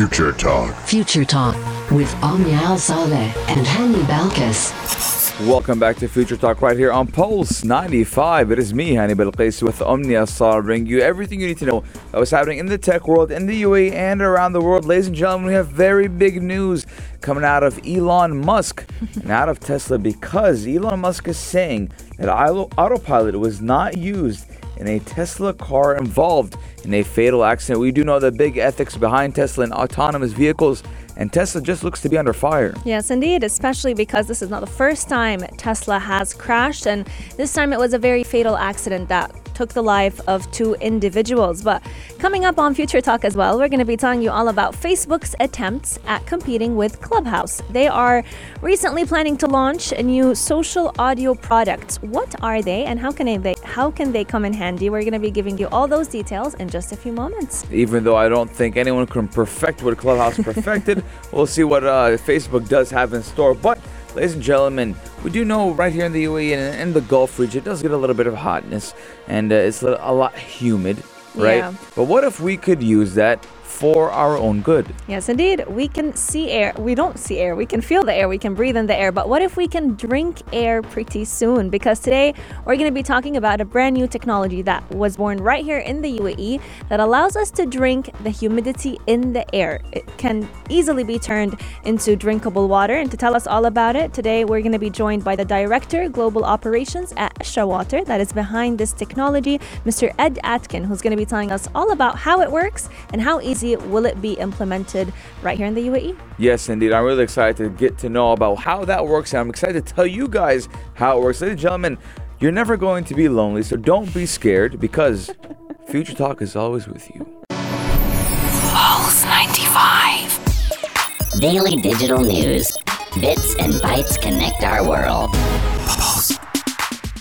Future Talk. Future Talk with Omnia Al Saleh and Hani Balkis. Welcome back to Future Talk right here on Pulse 95. It is me, Hani Balqis, with Omnia Sal, bringing you everything you need to know that was happening in the tech world, in the UAE, and around the world. Ladies and gentlemen, we have very big news coming out of Elon Musk and out of Tesla because Elon Musk is saying that autopilot was not used in a Tesla car involved in a fatal accident. We do know the big ethics behind Tesla and autonomous vehicles and Tesla just looks to be under fire. Yes, indeed, especially because this is not the first time Tesla has crashed, and this time it was a very fatal accident that took the life of two individuals. But coming up on Future Talk as well, we're going to be telling you all about Facebook's attempts at competing with Clubhouse. They are recently planning to launch a new social audio product. What are they and how can they how can they come in handy? We're going to be giving you all those details in just a few moments. Even though I don't think anyone can perfect what Clubhouse perfected, we'll see what uh, Facebook does have in store. But ladies and gentlemen, we do know right here in the UAE and in the Gulf region, it does get a little bit of hotness and uh, it's a lot humid, right? Yeah. But what if we could use that for our own good. Yes, indeed. We can see air. We don't see air. We can feel the air. We can breathe in the air. But what if we can drink air pretty soon? Because today we're going to be talking about a brand new technology that was born right here in the UAE that allows us to drink the humidity in the air. It can easily be turned into drinkable water. And to tell us all about it, today we're going to be joined by the Director Global Operations at Eshara Water that is behind this technology, Mr. Ed Atkin, who's going to be telling us all about how it works and how easy will it be implemented right here in the UAE? Yes, indeed. I'm really excited to get to know about how that works. And I'm excited to tell you guys how it works. Ladies and gentlemen, you're never going to be lonely, so don't be scared because Future Talk is always with you. Pulse 95. Daily digital news. Bits and bytes connect our world.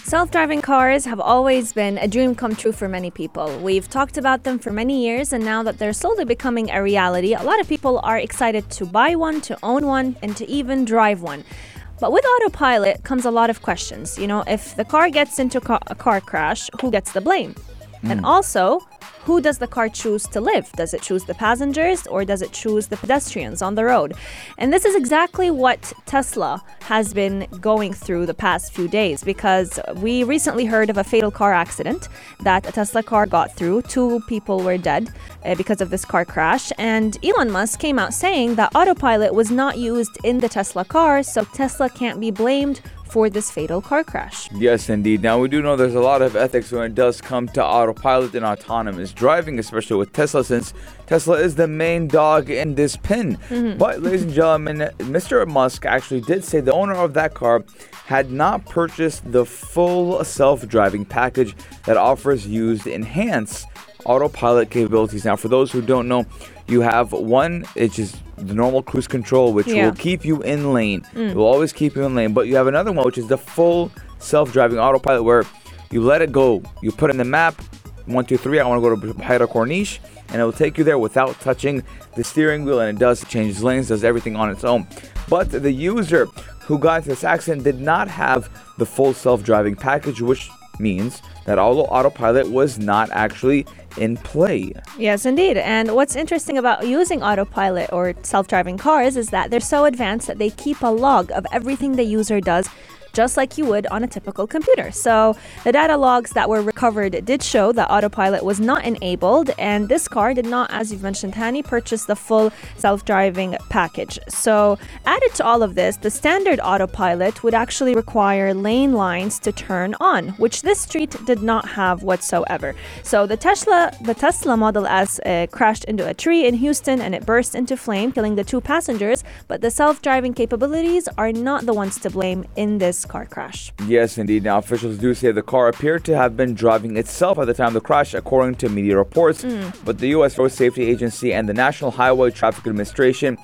Self driving cars have always been a dream come true for many people. We've talked about them for many years, and now that they're slowly becoming a reality, a lot of people are excited to buy one, to own one, and to even drive one. But with autopilot comes a lot of questions. You know, if the car gets into a car crash, who gets the blame? Mm. And also, who does the car choose to live? Does it choose the passengers or does it choose the pedestrians on the road? And this is exactly what Tesla has been going through the past few days because we recently heard of a fatal car accident that a Tesla car got through. Two people were dead uh, because of this car crash. And Elon Musk came out saying that autopilot was not used in the Tesla car, so Tesla can't be blamed for this fatal car crash. Yes, indeed. Now, we do know there's a lot of ethics when it does come to autopilot and autonomous driving, especially with Tesla, since Tesla is the main dog in this pin. Mm-hmm. But, ladies and gentlemen, Mr. Musk actually did say the owner of that car had not purchased the full self driving package that offers used enhanced autopilot capabilities. Now, for those who don't know, you have one, it's just the normal cruise control, which yeah. will keep you in lane. Mm. It will always keep you in lane. But you have another one, which is the full self driving autopilot, where you let it go. You put in the map, one, two, three, I want to go to Buhaira Corniche, and it will take you there without touching the steering wheel. And it does, it changes lanes, does everything on its own. But the user who got into this accident did not have the full self driving package, which means that although autopilot was not actually in play. Yes, indeed. And what's interesting about using autopilot or self driving cars is that they're so advanced that they keep a log of everything the user does just like you would on a typical computer. So the data logs that were recovered did show that autopilot was not enabled, and this car did not, as you've mentioned, Hani, purchase the full self driving package. So added to all of this, the standard autopilot would actually require lane lines to turn on, which this street did not have whatsoever. So the Tesla, the Tesla Model S uh, crashed into a tree in Houston and it burst into flame, killing the two passengers. But the self-driving capabilities are not the ones to blame in this car crash. Yes, indeed. Now, officials do say the car appeared to have been driving itself at the time of the crash, according to media reports. Mm. But the U.S. Road Safety Agency and the National Highway Traffic Administration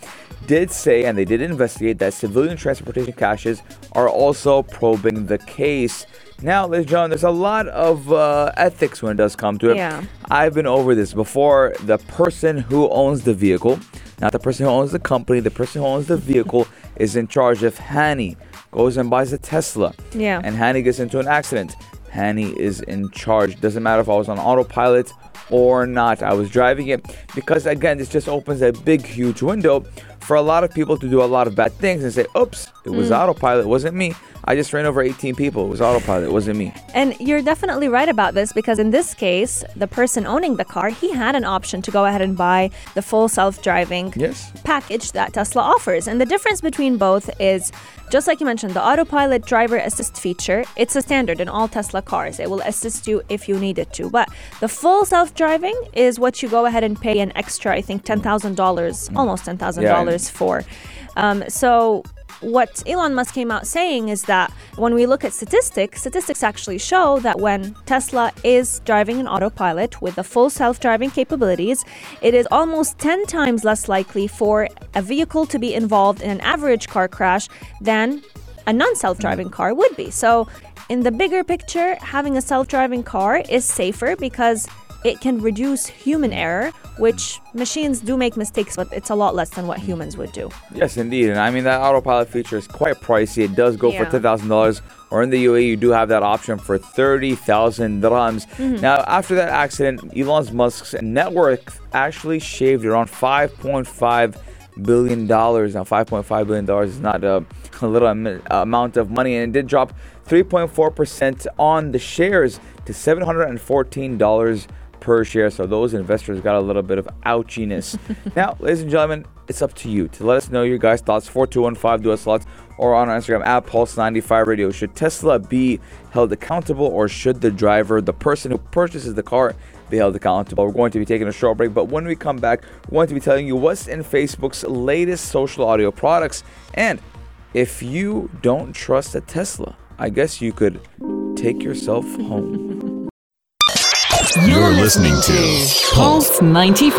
did say, and they did investigate, that civilian transportation caches are also probing the case. Now, ladies and gentlemen, there's a lot of uh, ethics when it does come to it. Yeah. I've been over this before. The person who owns the vehicle, not the person who owns the company, the person who owns the vehicle is in charge of Hani goes and buys a Tesla. Yeah. And Hani gets into an accident. Hani is in charge. Doesn't matter if I was on autopilot or not. I was driving it because, again, this just opens a big, huge window for a lot of people to do a lot of bad things and say, oops, it was mm. autopilot, it wasn't me. I just ran over 18 people. It was autopilot, it wasn't me. And you're definitely right about this because in this case, the person owning the car, he had an option to go ahead and buy the full self-driving Yes. package that Tesla offers. And the difference between both is just like you mentioned, the autopilot driver assist feature, it's a standard in all Tesla cars. It will assist you if you need it to. But the full self-driving is what you go ahead and pay an extra, I think $10,000, almost $10,000 for. Um, so what Elon Musk came out saying is that when we look at statistics, statistics actually show that when Tesla is driving an autopilot with the full self driving capabilities, it is almost 10 times less likely for a vehicle to be involved in an average car crash than a non self driving car would be. So, in the bigger picture, having a self driving car is safer because it can reduce human error, which machines do make mistakes, but it's a lot less than what humans would do. Yes, indeed. And I mean, that autopilot feature is quite pricey. It does go Yeah. for $10,000, or in the UAE, you do have that option for 30,000 dirhams. Mm-hmm. Now, after that accident, Elon Musk's net worth actually shaved around $5.5 billion. Now, $5.5 billion is not a, a little am- amount of money, and it did drop 3.4% on the shares to $714 per share. So those investors got a little bit of ouchiness. now, ladies and gentlemen, it's up to you to let us know your guys' thoughts. 4215 do us lots or on our Instagram at Pulse95 Radio. Should Tesla be held accountable or should the driver, the person who purchases the car, be held accountable? We're going to be taking a short break, but when we come back, we're going to be telling you what's in Facebook's latest social audio products. And if you don't trust a Tesla, I guess you could take yourself home. You're listening to Pulse 95.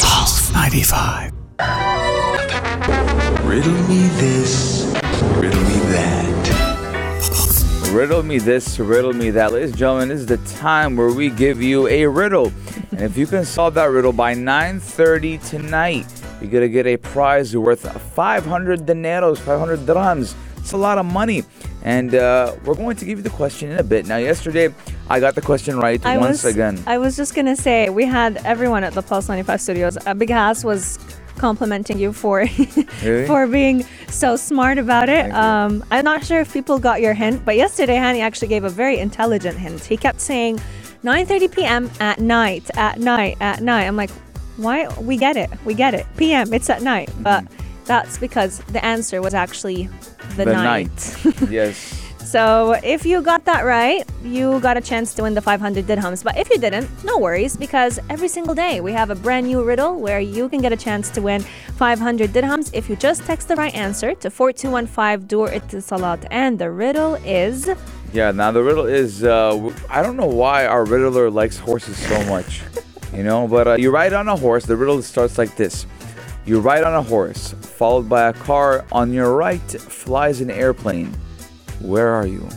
Pulse 95. Riddle me this, riddle me that. Riddle me this, riddle me that. Ladies and gentlemen, this is the time where we give you a riddle. And if you can solve that riddle by 9.30 tonight, you're going to get a prize worth 500 dineros, 500 dirhams. It's a lot of money. And uh, we're going to give you the question in a bit. Now, yesterday, I got the question right I once was, again. I was just gonna say we had everyone at the Pulse 95 studios. Uh, Big Hass was complimenting you for Really? for being so smart about it. Um, I'm not sure if people got your hint, but yesterday Hani actually gave a very intelligent hint. He kept saying 9:30 p.m. at night, at night, at night. I'm like, why? We get it, we get it. PM, it's at night, but that's because the answer was actually the, Mm-hmm. the night. night. yes. So if you got that right, you got a chance to win the 500 dirhams. But if you didn't, no worries because every single day we have a brand new riddle where you can get a chance to win 500 dirhams if you just text the right answer to 4215 du Etisalat. And the riddle is Yeah, now the riddle is uh, I don't know why our riddler likes horses so much, you know, but uh, you ride on a horse. The riddle starts like this You ride on a horse, followed by a car. On your right flies an airplane. Where are you?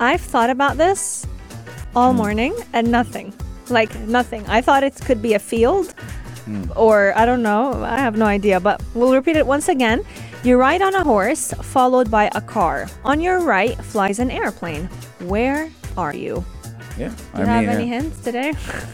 I've thought about this all morning and nothing. Like nothing. I thought it could be a field or I don't know. I have no idea. But we'll repeat it once again. You ride on a horse, followed by a car. On your right flies an airplane. Where are you? Yeah, Do you have any hints today?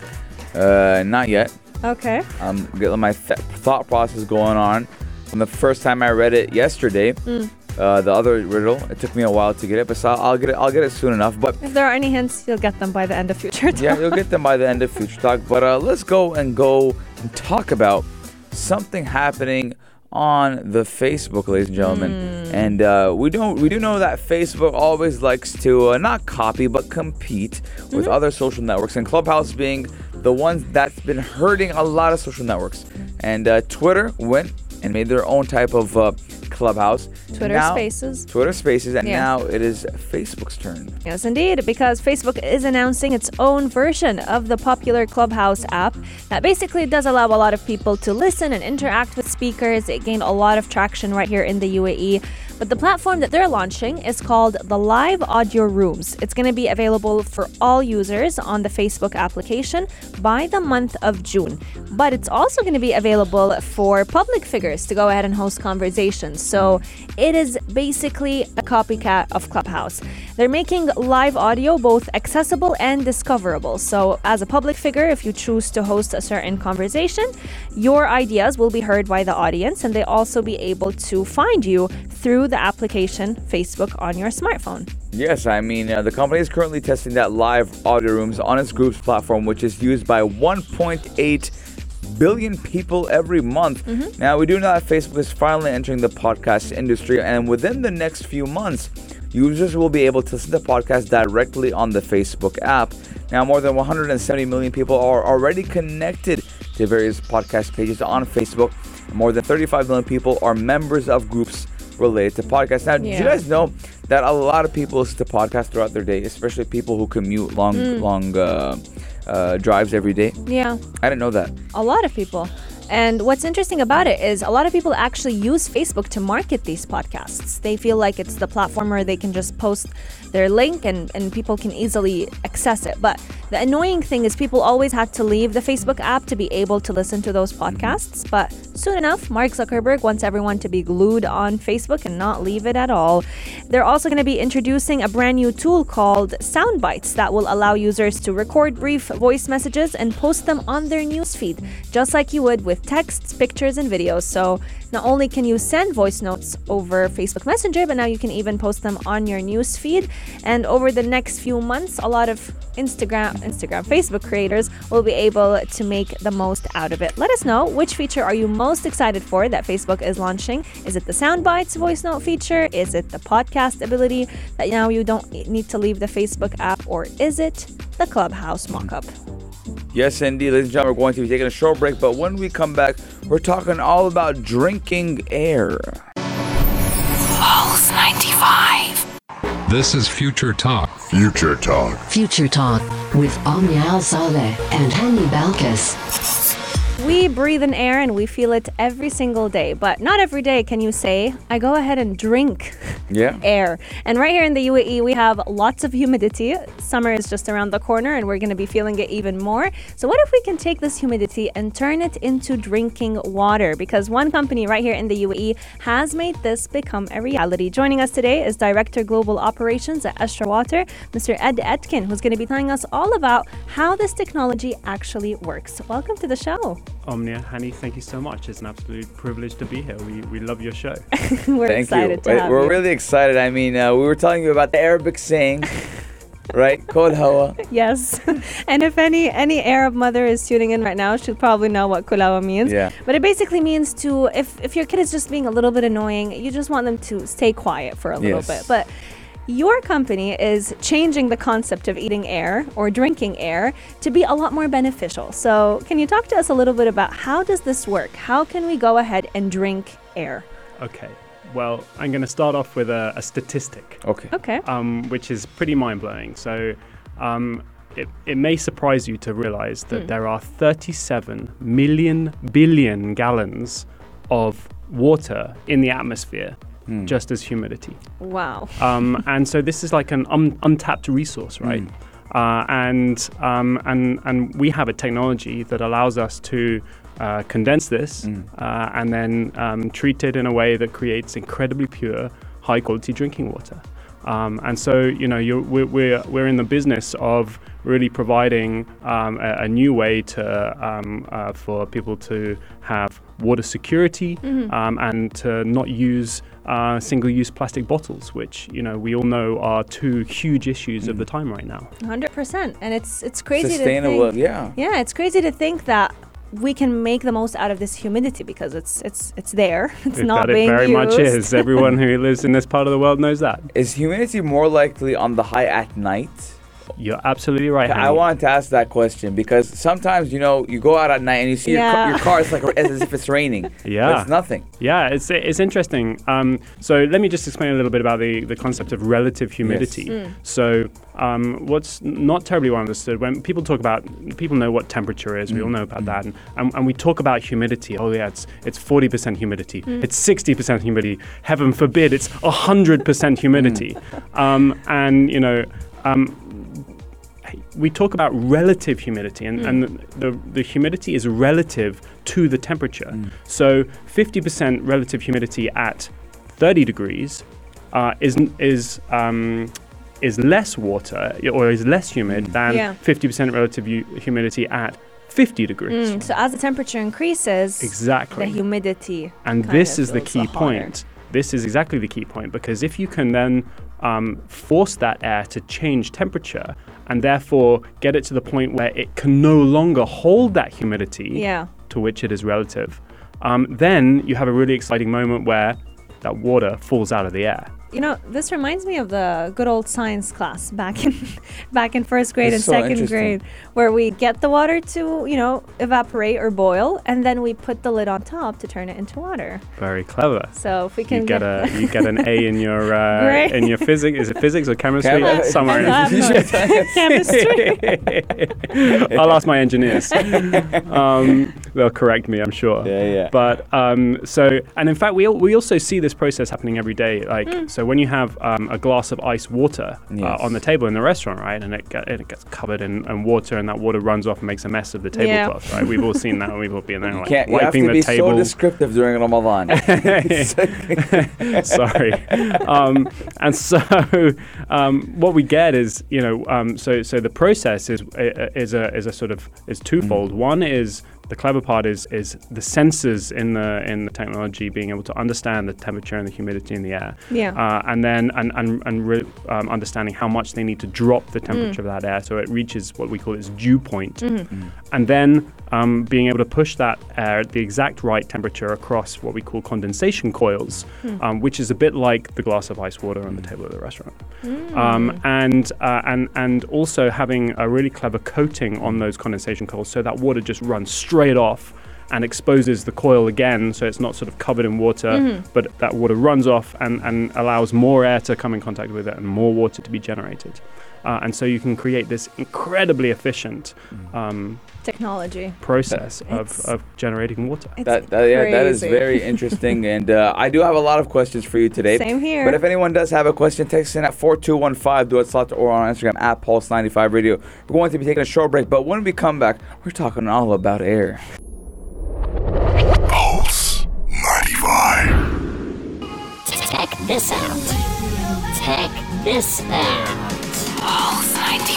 uh, not yet. Okay. I'm getting my th- thought process going on. From the first time I read it yesterday, Mm. Uh, the other riddle, it took me a while to get it, but so I'll get it. I'll get it soon enough. But If there are any hints, you'll get them by the end of future talk. yeah, you'll get them by the end of Future Talk. But uh, let's go and go and talk about something happening on the Facebook, ladies and gentlemen. And uh, we don't we do know that Facebook always likes to uh, not copy but compete with other social networks, and Clubhouse being the ones that's been hurting a lot of social networks. And uh, Twitter went and made their own type of uh, Clubhouse. Twitter Now- Spaces. Twitter Spaces, and Yeah. now it is Facebook's turn. Yes, indeed, because Facebook is announcing its own version of the popular Clubhouse app that basically does allow a lot of people to listen and interact with speakers. It gained a lot of traction right here in the UAE. But the platform that they're launching is called the Live Audio Rooms. It's going to be available for all users on the Facebook application by the month of June. But it's also going to be available for public figures to go ahead and host conversations. So it is basically a copycat of Clubhouse. They're making live audio both accessible and discoverable. So, as a public figure, if you choose to host a certain conversation, your ideas will be heard by the audience and they also be able to find you through the application Facebook on your smartphone. Yes, I mean, uh, the company is currently testing that live audio rooms on its group's platform, which is used by 1.8 billion people every month. Now, we do know that Facebook is finally entering the podcast industry, and within the next few months, users will be able to listen to podcasts directly on the Facebook app. Now, more than 170 million people are already connected to various podcast pages on Facebook. More than 35 million people are members of groups related to podcasts. Now, did you guys know that a lot of people listen to podcasts throughout their day, especially people who commute long, long uh, uh, drives every day? Yeah. I didn't know that. A lot of people. And what's interesting about it is a lot of people actually use Facebook to market these podcasts. They feel like it's the platform where they can just post their link and, and people can easily access it. But the annoying thing is people always had to leave the Facebook app to be able to listen to those mm-hmm. podcasts. But soon enough, Mark Zuckerberg wants everyone to be glued on Facebook and not leave it at all. They're also going to be introducing a brand new tool called Soundbites that will allow users to record brief voice messages and post them on their newsfeed, just like you would with texts, pictures, and videos. So not only can you send voice notes over Facebook Messenger, but now you can even post them on your newsfeed. And over the next few months, a lot of Instagram, Instagram, Facebook creators will be able to make the most out of it. Let us know which feature are you most excited for that Facebook is launching. Is it the Soundbites voice note feature? Is it the podcast ability that now you don't need to leave the Facebook app, or is it the Clubhouse mockup? Yes, indeed, ladies and gentlemen, we're going to be taking a short break, but when we come back, we're talking all about drinking air. Pulse 95. This is Future Talk. Future Talk. Future Talk with Omnia Al Saleh and Hani Balkis. We breathe in air and we feel it every single day, but not every day can you say, I go ahead and drink Yeah. air. And right here in the UAE, we have lots of humidity. Summer is just around the corner and we're going to be feeling it even more. So, what if we can take this humidity and turn it into drinking water? Because one company right here in the UAE has made this become a reality. Joining us today is Director Global Operations at Eshara Water, Mr. Ed Atkin, who's going to be telling us all about how this technology actually works. Welcome to the show. Omnia, Hani, thank you so much. It's an absolute privilege to be here. We, we love your show. we're Thank excited you. to Wait, have we're you. really excited. I mean, uh, we were telling you about the Arabic saying, right? Kol hawa. Yes. and if any any Arab mother is tuning in right now, she'll probably know what kulawa means. Yeah. But it basically means to if if your kid is just being a little bit annoying, you just want them to stay quiet for a little Yes. bit. But your company is changing the concept of eating air or drinking air to be a lot more beneficial. So, can you talk to us a little bit about how does this work? How can we go ahead and drink air? Okay. Well, I'm going to start off with a, a statistic, Okay. Okay. um, which is pretty mind blowing. So, um, it, it may surprise you to realize that there are 37 million billion gallons of water in the atmosphere just as humidity. Wow. um, and so this is like an un- untapped resource, right? Uh, and um, and and we have a technology that allows us to uh, condense this uh, and then um, treat it in a way that creates incredibly pure, high quality drinking water. Um, and so you know you're, we're, we're we're in the business of really providing um, a, a new way to um, uh, for people to have water security um, and to not use uh, single-use plastic bottles, which you know we all know are two huge issues of the time right now. 100%. And it's it's crazy Sustainable. to think. Yeah. Yeah, it's crazy to think that we can make the most out of this humidity because it's it's it's there. It's not that it very used. much is. Everyone who lives in this part of the world knows that. Is humidity more likely on the high at night? You're absolutely right. I Hani. wanted to ask that question because sometimes you know you go out at night and you see your, car, your car it's like as if it's raining. but Yeah. it's nothing. Yeah, it's it's interesting. Um, so let me just explain a little bit about the, the concept of relative humidity. So um, what's not terribly well understood when people talk about people know what temperature is. We all know about that, and, and and we talk about humidity. Oh yeah, it's it's forty percent humidity. It's sixty percent humidity. Heaven forbid, it's hundred percent humidity. Um, and you know. Um, we talk about relative humidity, and, and the, the humidity is relative to the temperature. So, 50% relative humidity at 30 degrees uh, is, is um, is less water or is less humid than Yeah. 50% relative hu- humidity at 50 degrees. Mm, so as the temperature increases, Exactly. the humidity. And this is the key hotter. point. This is exactly the key point because if you can then um, force that air to change temperature and therefore get it to the point where it can no longer hold that humidity Yeah. to which it is relative, um, then you have a really exciting moment where that water falls out of the air. You know, this reminds me of the good old science class back in back in first grade That's and so second grade, where we get the water to you know evaporate or boil, and then we put the lid on top to turn it into water. Very clever. So if we can You get a you get an A in your uh, Great. in your physics. Is it physics or chemistry? Chem- Somewhere. In chemistry. I'll ask my engineers. um, they'll correct me, I'm sure. Yeah, yeah. But um, so, and in fact, we we also see this process happening every day. Like, Hmm. so when you have um, a glass of ice water Yes. uh, on the table in the restaurant, right, and it, get, and it gets covered in, in water, and that water runs off and makes a mess of the tablecloth, Yeah. tablecloth, right? We've all seen that, and we've all been there, like Can't, you have wiping to the be table. so descriptive during Ramadan. Sorry. Um, and so um, what we get is, you know, um, so so the process is uh, is a is a sort of is twofold. One is the clever part is is the sensors in the in the technology being able to understand the temperature and the humidity in the air. Yeah. Uh, and then and and, and re- um, understanding how much they need to drop the temperature of that air so it reaches what we call its dew point. And then um, being able to push that air at the exact right temperature across what we call condensation coils, um, which is a bit like the glass of ice water on the table of the restaurant. Um, and, uh, and, and also having a really clever coating on those condensation coils so that water just runs straight off and exposes the coil again so it's not sort of covered in water, mm-hmm. but that water runs off and, and allows more air to come in contact with it and more water to be generated. Uh, and so you can create this incredibly efficient um, Technology. process of, of generating water. It's That, that, yeah, that is very interesting, and uh, I do have a lot of questions for you today. Same here. But if anyone does have a question, text in at 4215, do it slot or on Instagram at Pulse95 Radio. We're going to be taking a short break, but when we come back, we're talking all about air. Pulse 95. Check this out. Check this out.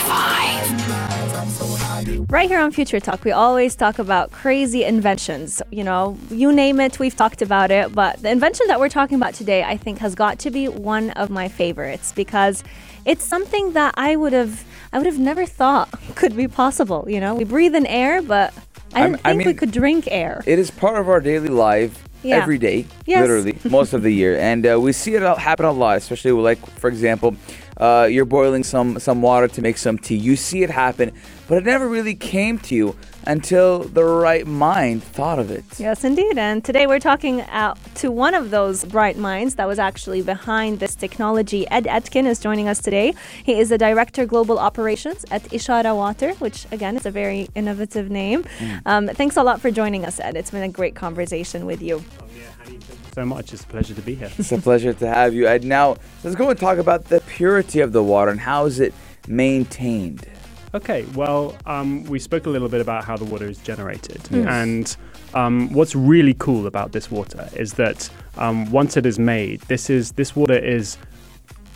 Pulse 95. Right here on Future Talk, we always talk about crazy inventions. You know, you name it, we've talked about it. But the invention that we're talking about today, I think, has got to be one of my favorites because it's something that I would have, I would have never thought could be possible. You know, we breathe in air, but I didn't I think we mean- could drink air. It is part of our daily life Yeah. every day, Yes. literally, most of the year. And uh, we see it happen a lot, especially like, for example, uh, you're boiling some, some water to make some tea. You see it happen, but it never really came to you until the right mind thought of it. Yes, indeed. And today we're talking out to one of those bright minds that was actually behind this technology. Ed Atkin is joining us today. He is the Director Global Operations at Eshara Water, which again is a very innovative name. Um, thanks a lot for joining us, Ed. It's been a great conversation with you. So much. It's a pleasure to be here. It's a pleasure to have you, Ed. Now, let's go and talk about the purity of the water and how is it maintained. Okay, well, um, we spoke a little bit about how the water is generated. And um, what's really cool about this water is that um, once it is made, this is this water is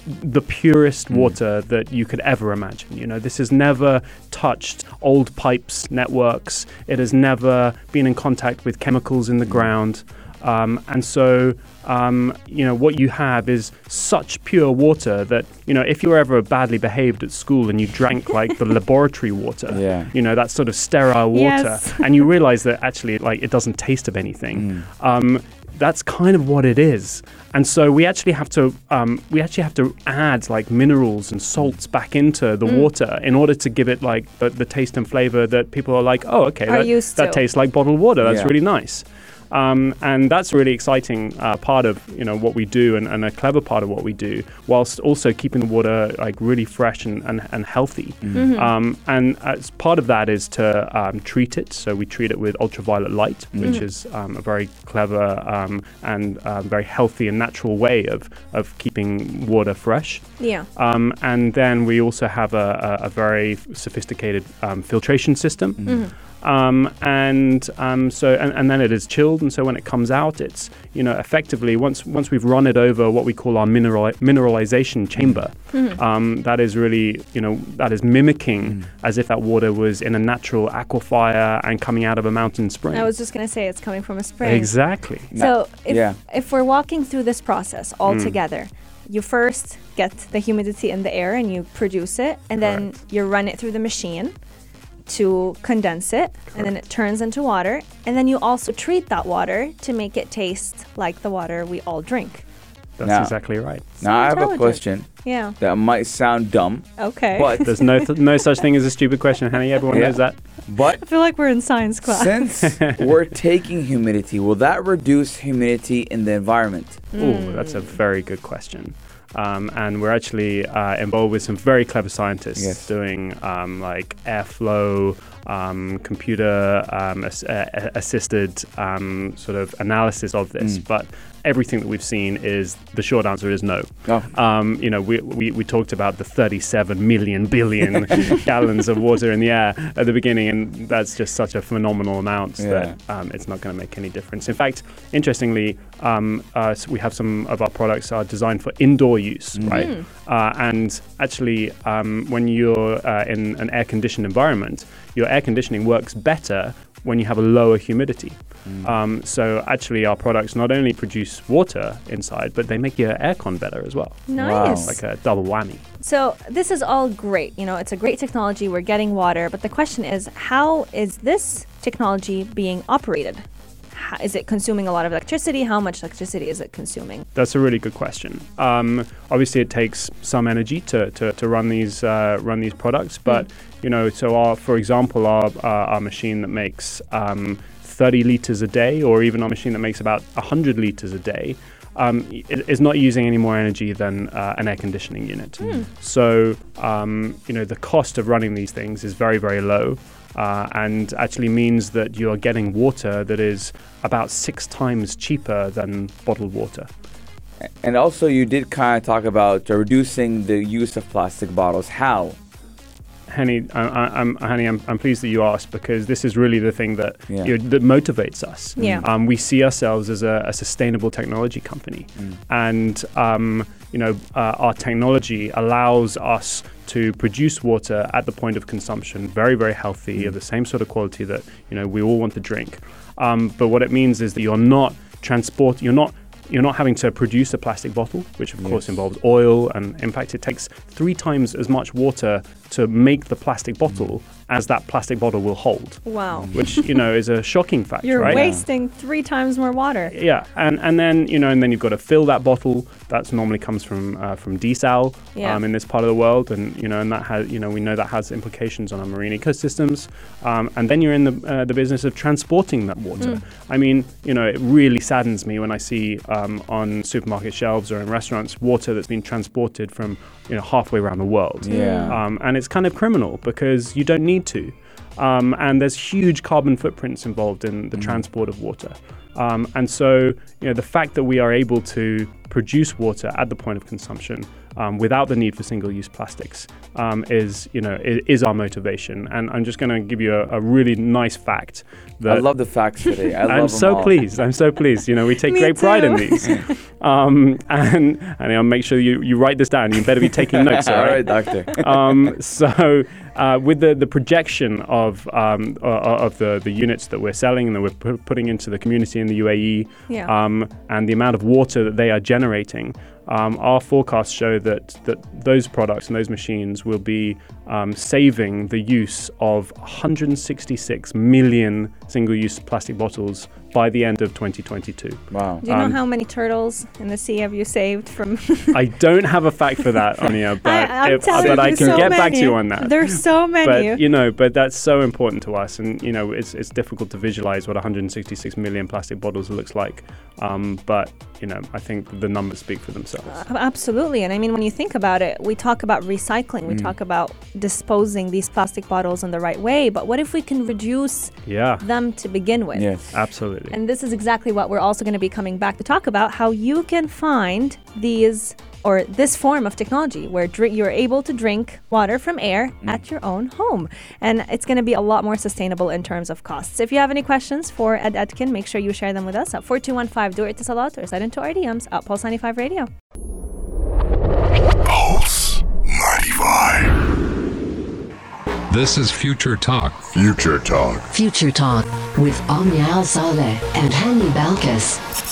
the purest water that you could ever imagine. You know, this has never touched old pipes networks. It has never been in contact with chemicals in the ground. Um, and so, um, you know, what you have is such pure water that, you know, if you were ever badly behaved at school and you drank like the laboratory water, Yeah. you know, that sort of sterile water, Yes. and you realize that actually, like, it doesn't taste of anything. Um, that's kind of what it is. And so we actually have to um, we actually have to add like minerals and salts back into the water in order to give it like the, the taste and flavor that people are like, oh, okay, that, that tastes like bottled water. That's Yeah. really nice. Um, and that's a really exciting uh, part of you know what we do and, and a clever part of what we do, whilst also keeping the water like really fresh and, and, and healthy. Um, and as part of that is to um, treat it. So we treat it with ultraviolet light, which is um, a very clever um, and um, very healthy and natural way of, of keeping water fresh. Yeah. Um, and then we also have a, a, a very sophisticated um, filtration system. Um, and um, so and, and then it is chilled, and so when it comes out, it's you know effectively once once we've run it over what we call our mineral mineralization chamber, um, that is really you know that is mimicking as if that water was in a natural aquifer and coming out of a mountain spring. I was just going to say it's coming from a spring. exactly. So if, yeah. if we're walking through this process all Hmm. together, you first get the humidity in the air and you produce it, and then you run it through the machine to condense it, and then it turns into water, and then you also treat that water to make it taste like the water we all drink. That's Now- exactly right. Now I have a question Yeah. that might sound dumb, Okay. but There's no th- no such thing as a stupid question, Honey. Everyone Yeah. knows that. but I feel like we're in science class. since we're taking humidity, will that reduce humidity in the environment? Oh, that's a very good question. Um, and we're actually uh, involved with some very clever scientists Yes. doing um, like airflow, um, computer um, ass- uh, assisted um, sort of analysis of this. But everything that we've seen is the short answer is no. Oh. Um, you know, we, we, we talked about the 37 million billion gallons of water in the air at the beginning, and that's just such a phenomenal amount Yeah. that um, it's not going to make any difference. In fact, interestingly, um, uh, s- we have some of our products are designed for indoor use, right? Uh, and actually, um, when you're uh, in an air-conditioned environment, your air conditioning works better when you have a lower humidity. Um, so actually, our products not only produce water inside, but they make your aircon better as well. nice. Like a double whammy. So this is all great. You know, it's a great technology. We're getting water, but the question is, how is this technology being operated? How, is it consuming a lot of electricity? How much electricity is it consuming? That's a really good question. Um, obviously, it takes some energy to, to, to run these uh, run these products, but you know, so our for example, our uh, our machine that makes um, 30 liters a day, or even our machine that makes about 100 liters a day. Um, is not using any more energy than uh, an air conditioning unit. So, um, you know, the cost of running these things is very, very low uh, and actually means that you are getting water that is about six times cheaper than bottled water. And also, you did kind of talk about uh, reducing the use of plastic bottles. How? Hani, I, I, I'm, Hani, I'm, I'm pleased that you asked because this is really the thing that Yeah. you know, that motivates us. Yeah. Um, we see ourselves as a, a sustainable technology company, and um, you know uh, our technology allows us to produce water at the point of consumption, very very healthy, of the same sort of quality that you know we all want to drink. Um, but what it means is that you're not transport, you're not you're not having to produce a plastic bottle, which of course involves oil, and in fact, it takes three times as much water to make the plastic bottle as that plastic bottle will hold, Wow. which you know is a shocking fact, You're right? wasting three times more water. Yeah, and and then you know, and then you've got to fill that bottle. That's normally comes from uh, from desal Yeah. um, in this part of the world, and you know, and that has you know we know that has implications on our marine ecosystems. Um, and then you're in the uh, the business of transporting that water. I mean, you know, it really saddens me when I see um, on supermarket shelves or in restaurants water that's been transported from you know halfway around the world. Yeah. Um, and it's kind of criminal because you don't need to. Um, and there's huge carbon footprints involved in the transport of water. Um, and so, you know, the fact that we are able to produce water at the point of consumption um, without the need for single-use plastics um, is, you know, is, is our motivation. And I'm just going to give you a, a really nice fact that I love the facts today. I I'm them so all. pleased. I'm so pleased. You know, we take Me great pride in these. Um, and and I'll make sure you, you write this down. You better be taking notes. All all right, right. doctor. um, so uh, with the, the projection of um, uh, of the, the units that we're selling and that we're pu- putting into the community in the UAE Yeah. um, and the amount of water that they are generating, um, our forecasts show that, that those products and those machines will be um, saving the use of 166 million single-use plastic bottles by the end of 2022. Wow. Do you know Um, how many turtles in the sea have you saved from? I don't have a fact for that, Anya, but, I, if, telling but I can so get back to you on that. There's so many. but you know, but that's so important to us, and you know, it's it's difficult to visualize what 166 million plastic bottles looks like. Um, but you know, I think the numbers speak for themselves. Uh, Absolutely. And I mean, when you think about it, we talk about recycling, we talk about disposing these plastic bottles in the right way. But what if we can reduce Yeah, them to begin with? Yes. absolutely. And this is exactly what we're also going to be coming back to talk about how you can find these or this form of technology where dri- you're able to drink water from air Mm. at your own home. And it's going to be a lot more sustainable in terms of costs. If you have any questions for Ed Atkin, make sure you share them with us at 4215 du Etisalat or send into our DMs at Pulse 95 Radio. Pulse 95. This is Future Talk. Future Talk. Future Talk with Omnia Al Saleh and Hani Balkis.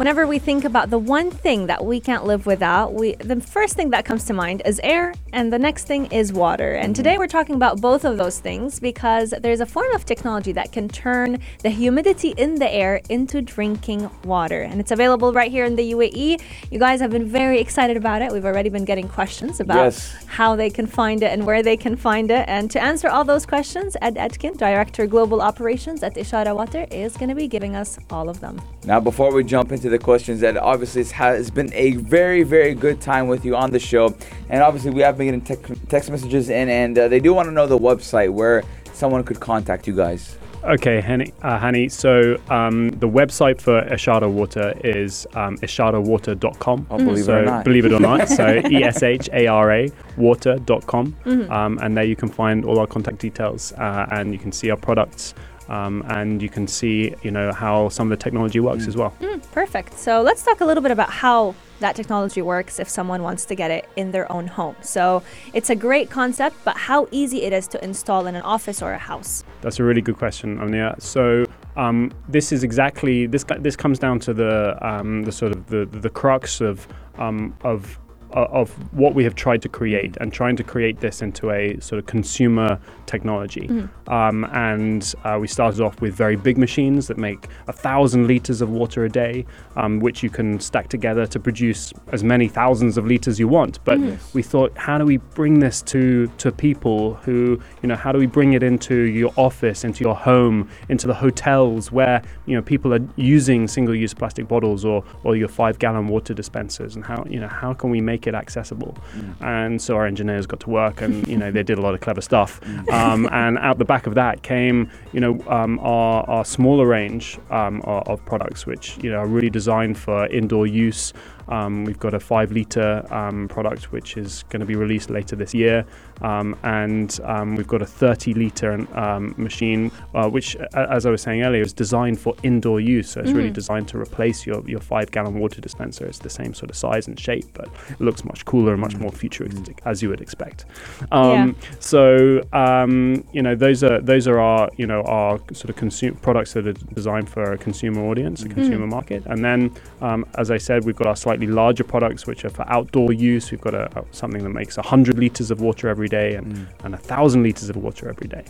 Whenever we think about the one thing that we can't live without, we the first thing that comes to mind is air, and the next thing is water. And mm-hmm. today we're talking about both of those things because there's a form of technology that can turn the humidity in the air into drinking water, and it's available right here in the UAE. You guys have been very excited about it. We've already been getting questions about Yes. how they can find it and where they can find it. And to answer all those questions, Ed Atkin, Director Global Operations at Eshara Water, is going to be giving us all of them. Now, before we jump into the questions, that obviously it's, ha- it's been a very, very good time with you on the show, and obviously we have been getting tec- text messages in, and uh, they do want to know the website where someone could contact you guys. Okay, Hani. Uh, Hani so um, the website for Eshara Water is um, esharawater.com. Oh, believe it so or not. believe it or not. So E S H A R A water.com. Um, and there you can find all our contact details uh, and you can see our products. Um, and you can see, you know, how some of the technology works as well. Perfect. So let's talk a little bit about how that technology works if someone wants to get it in their own home. So it's a great concept, but how easy it is to install in an office or a house. That's a really good question, Omnia. So um, this is exactly this. This comes down to the um, the sort of the the crux of um, of of what we have tried to create and trying to create this into a sort of consumer technology. Um, and uh, we started off with very big machines that make a thousand liters of water a day, um, which you can stack together to produce as many thousands of liters you want. But we thought, how do we bring this to to people who, you know, how do we bring it into your office, into your home, into the hotels where you know people are using single-use plastic bottles or or your five-gallon water dispensers, and how you know how can we make it accessible? And so our engineers got to work, and you know they did a lot of clever stuff. Um, and out the back of that came, you know, um, our, our smaller range um, of, of products, which you know are really designed for indoor use. Um, we've got a five liter um, product which is going to be released later this year, um, and um, we've got a 30 liter um, machine, uh, which, as I was saying earlier, is designed for indoor use. So it's really designed to replace your, your five gallon water dispenser. It's the same sort of size and shape, but it looks much cooler and much more futuristic, as you would expect. Um, So um, you know those are those are our you know our sort of consumer products that are designed for a consumer audience, a consumer market. And then, um, as I said, we've got our slightly larger products which are for outdoor use. We've got a, a- something that makes 100 liters of water every day and, and 1,000 liters of water every day.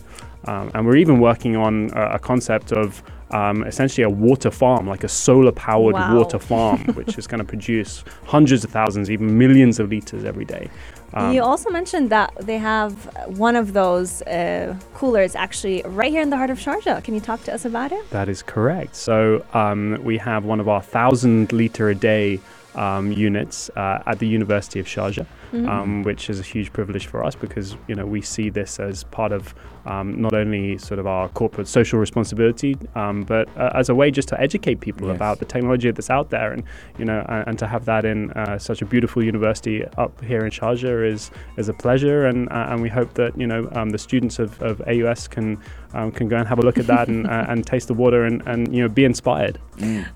Um, and we're even working on a, a concept of um, essentially a water farm, like a solar powered Wow. water farm, which is going to produce hundreds of thousands, even millions of liters every day. Um, you also mentioned that they have one of those uh, coolers actually right here in the heart of Sharjah. Can you talk to us about it? That is correct. So um, we have one of our thousand liter a day um, units uh, at the University of Sharjah, um, which is a huge privilege for us because you know we see this as part of um, not only sort of our corporate social responsibility, um, but uh, as a way just to educate people Yes. about the technology that's out there, and you know, and, and to have that in uh, such a beautiful university up here in Sharjah is is a pleasure, and uh, and we hope that you know um, the students of, of AUS can um, can go and have a look at that and uh, and taste the water and, and you know be inspired.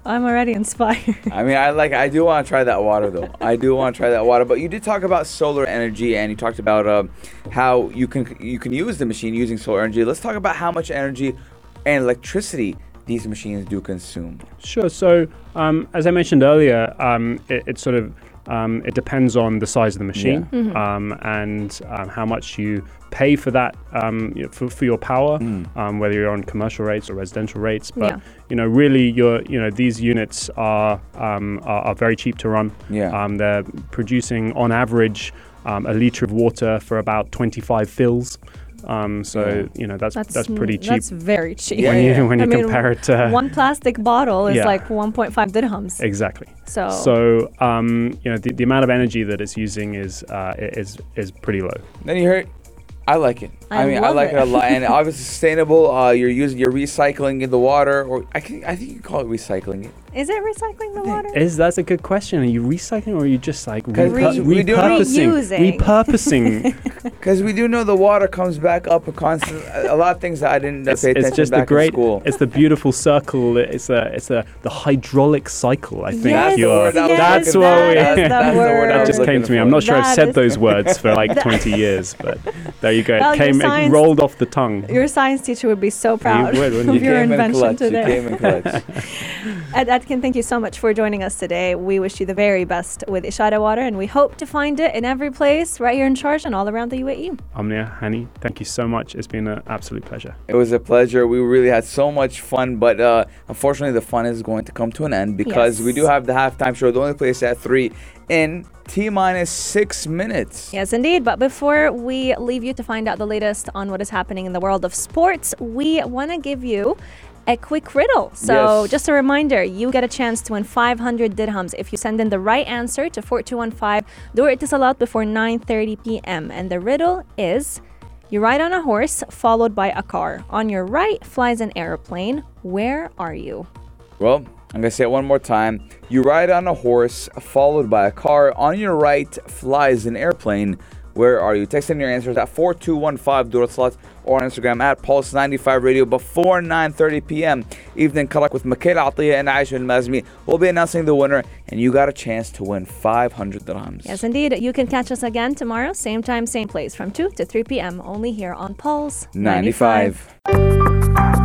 I'm already inspired. I mean, I like. I do want to try that water, though. I do want to try that water. But you did talk about solar energy, and you talked about uh, how you can you can use the machine using solar energy. Let's talk about how much energy and electricity these machines do consume. Sure. So, um, as I mentioned earlier, um, it, it sort of um, it depends on the size of the machine um, and um, how much you pay for that um, you know, for, for your power, um, whether you're on commercial rates or residential rates. But Yeah. you know, really, your you know these units are um, are, are very cheap to run. Yeah. Um, they're producing on average um, a liter of water for about 25 fils. Um, so Yeah. you know that's that's, pretty cheap That's very cheap. Yeah, when you when you I mean, compare it to One plastic bottle is Yeah. like 1.5 dirhams. exactly. So, So um, you know the, the amount of energy that it's using is uh, is is pretty low. Then you heard. I like it. I, I mean, I like it. it. a lot, and obviously sustainable. Uh, you're using, you're recycling in the water, or I can, I think you call it recycling. Is it recycling the water? Is that's a good question? Are you recycling or are you just like 'Cause repu- we do- repurposing? Reusing. Repurposing. Because we do know the water comes back up a constant. a a lot of things that I didn't it's, pay it's just back the great. in school. It's the beautiful circle. It's a. It's a the hydraulic cycle. I think Yes, you're. word I was that's looking what for. we. That is the That's the word That just came to me. I'm not sure I've said those words for like 20 years, but there you go. It came. Science- It rolled off the tongue. Your science teacher would be so proud would, of he? your came in invention clutch. You today. came in clutch. Ed Atkin, thank you so much for joining us today. We wish you the very best with Eshara water, and we hope to find it in every place right here in Sharjah and all around the UAE. Omnia, Hani, thank you so much. It's been an absolute pleasure. It was a pleasure. We really had so much fun, but uh, unfortunately, the fun is going to come to an end because we do have the halftime show, the only place at three in T minus six minutes. Yes, indeed. But before we leave you to find out the latest on what is happening in the world of sports, we want to give you a quick riddle. So, Yes. just a reminder you get a chance to win 500 dirhams if you send in the right answer to 4215 du Etisalat before 9:30 p.m. And the riddle is you ride on a horse followed by a car. On your right flies an airplane. Where are you? Well, I'm going to say it one more time. You ride on a horse, followed by a car. On your right flies an airplane. Where are you? Text in your answers at 4215 du Etisalat or on Instagram at Pulse95 Radio before 9.30 p.m. Evening Karak with Michaela Atiyah and Aisha Al-Mazmi will be announcing the winner, and you got a chance to win 500 dirhams. Yes, indeed. You can catch us again tomorrow, same time, same place, from 2 to 3 p.m. only here on Pulse 95.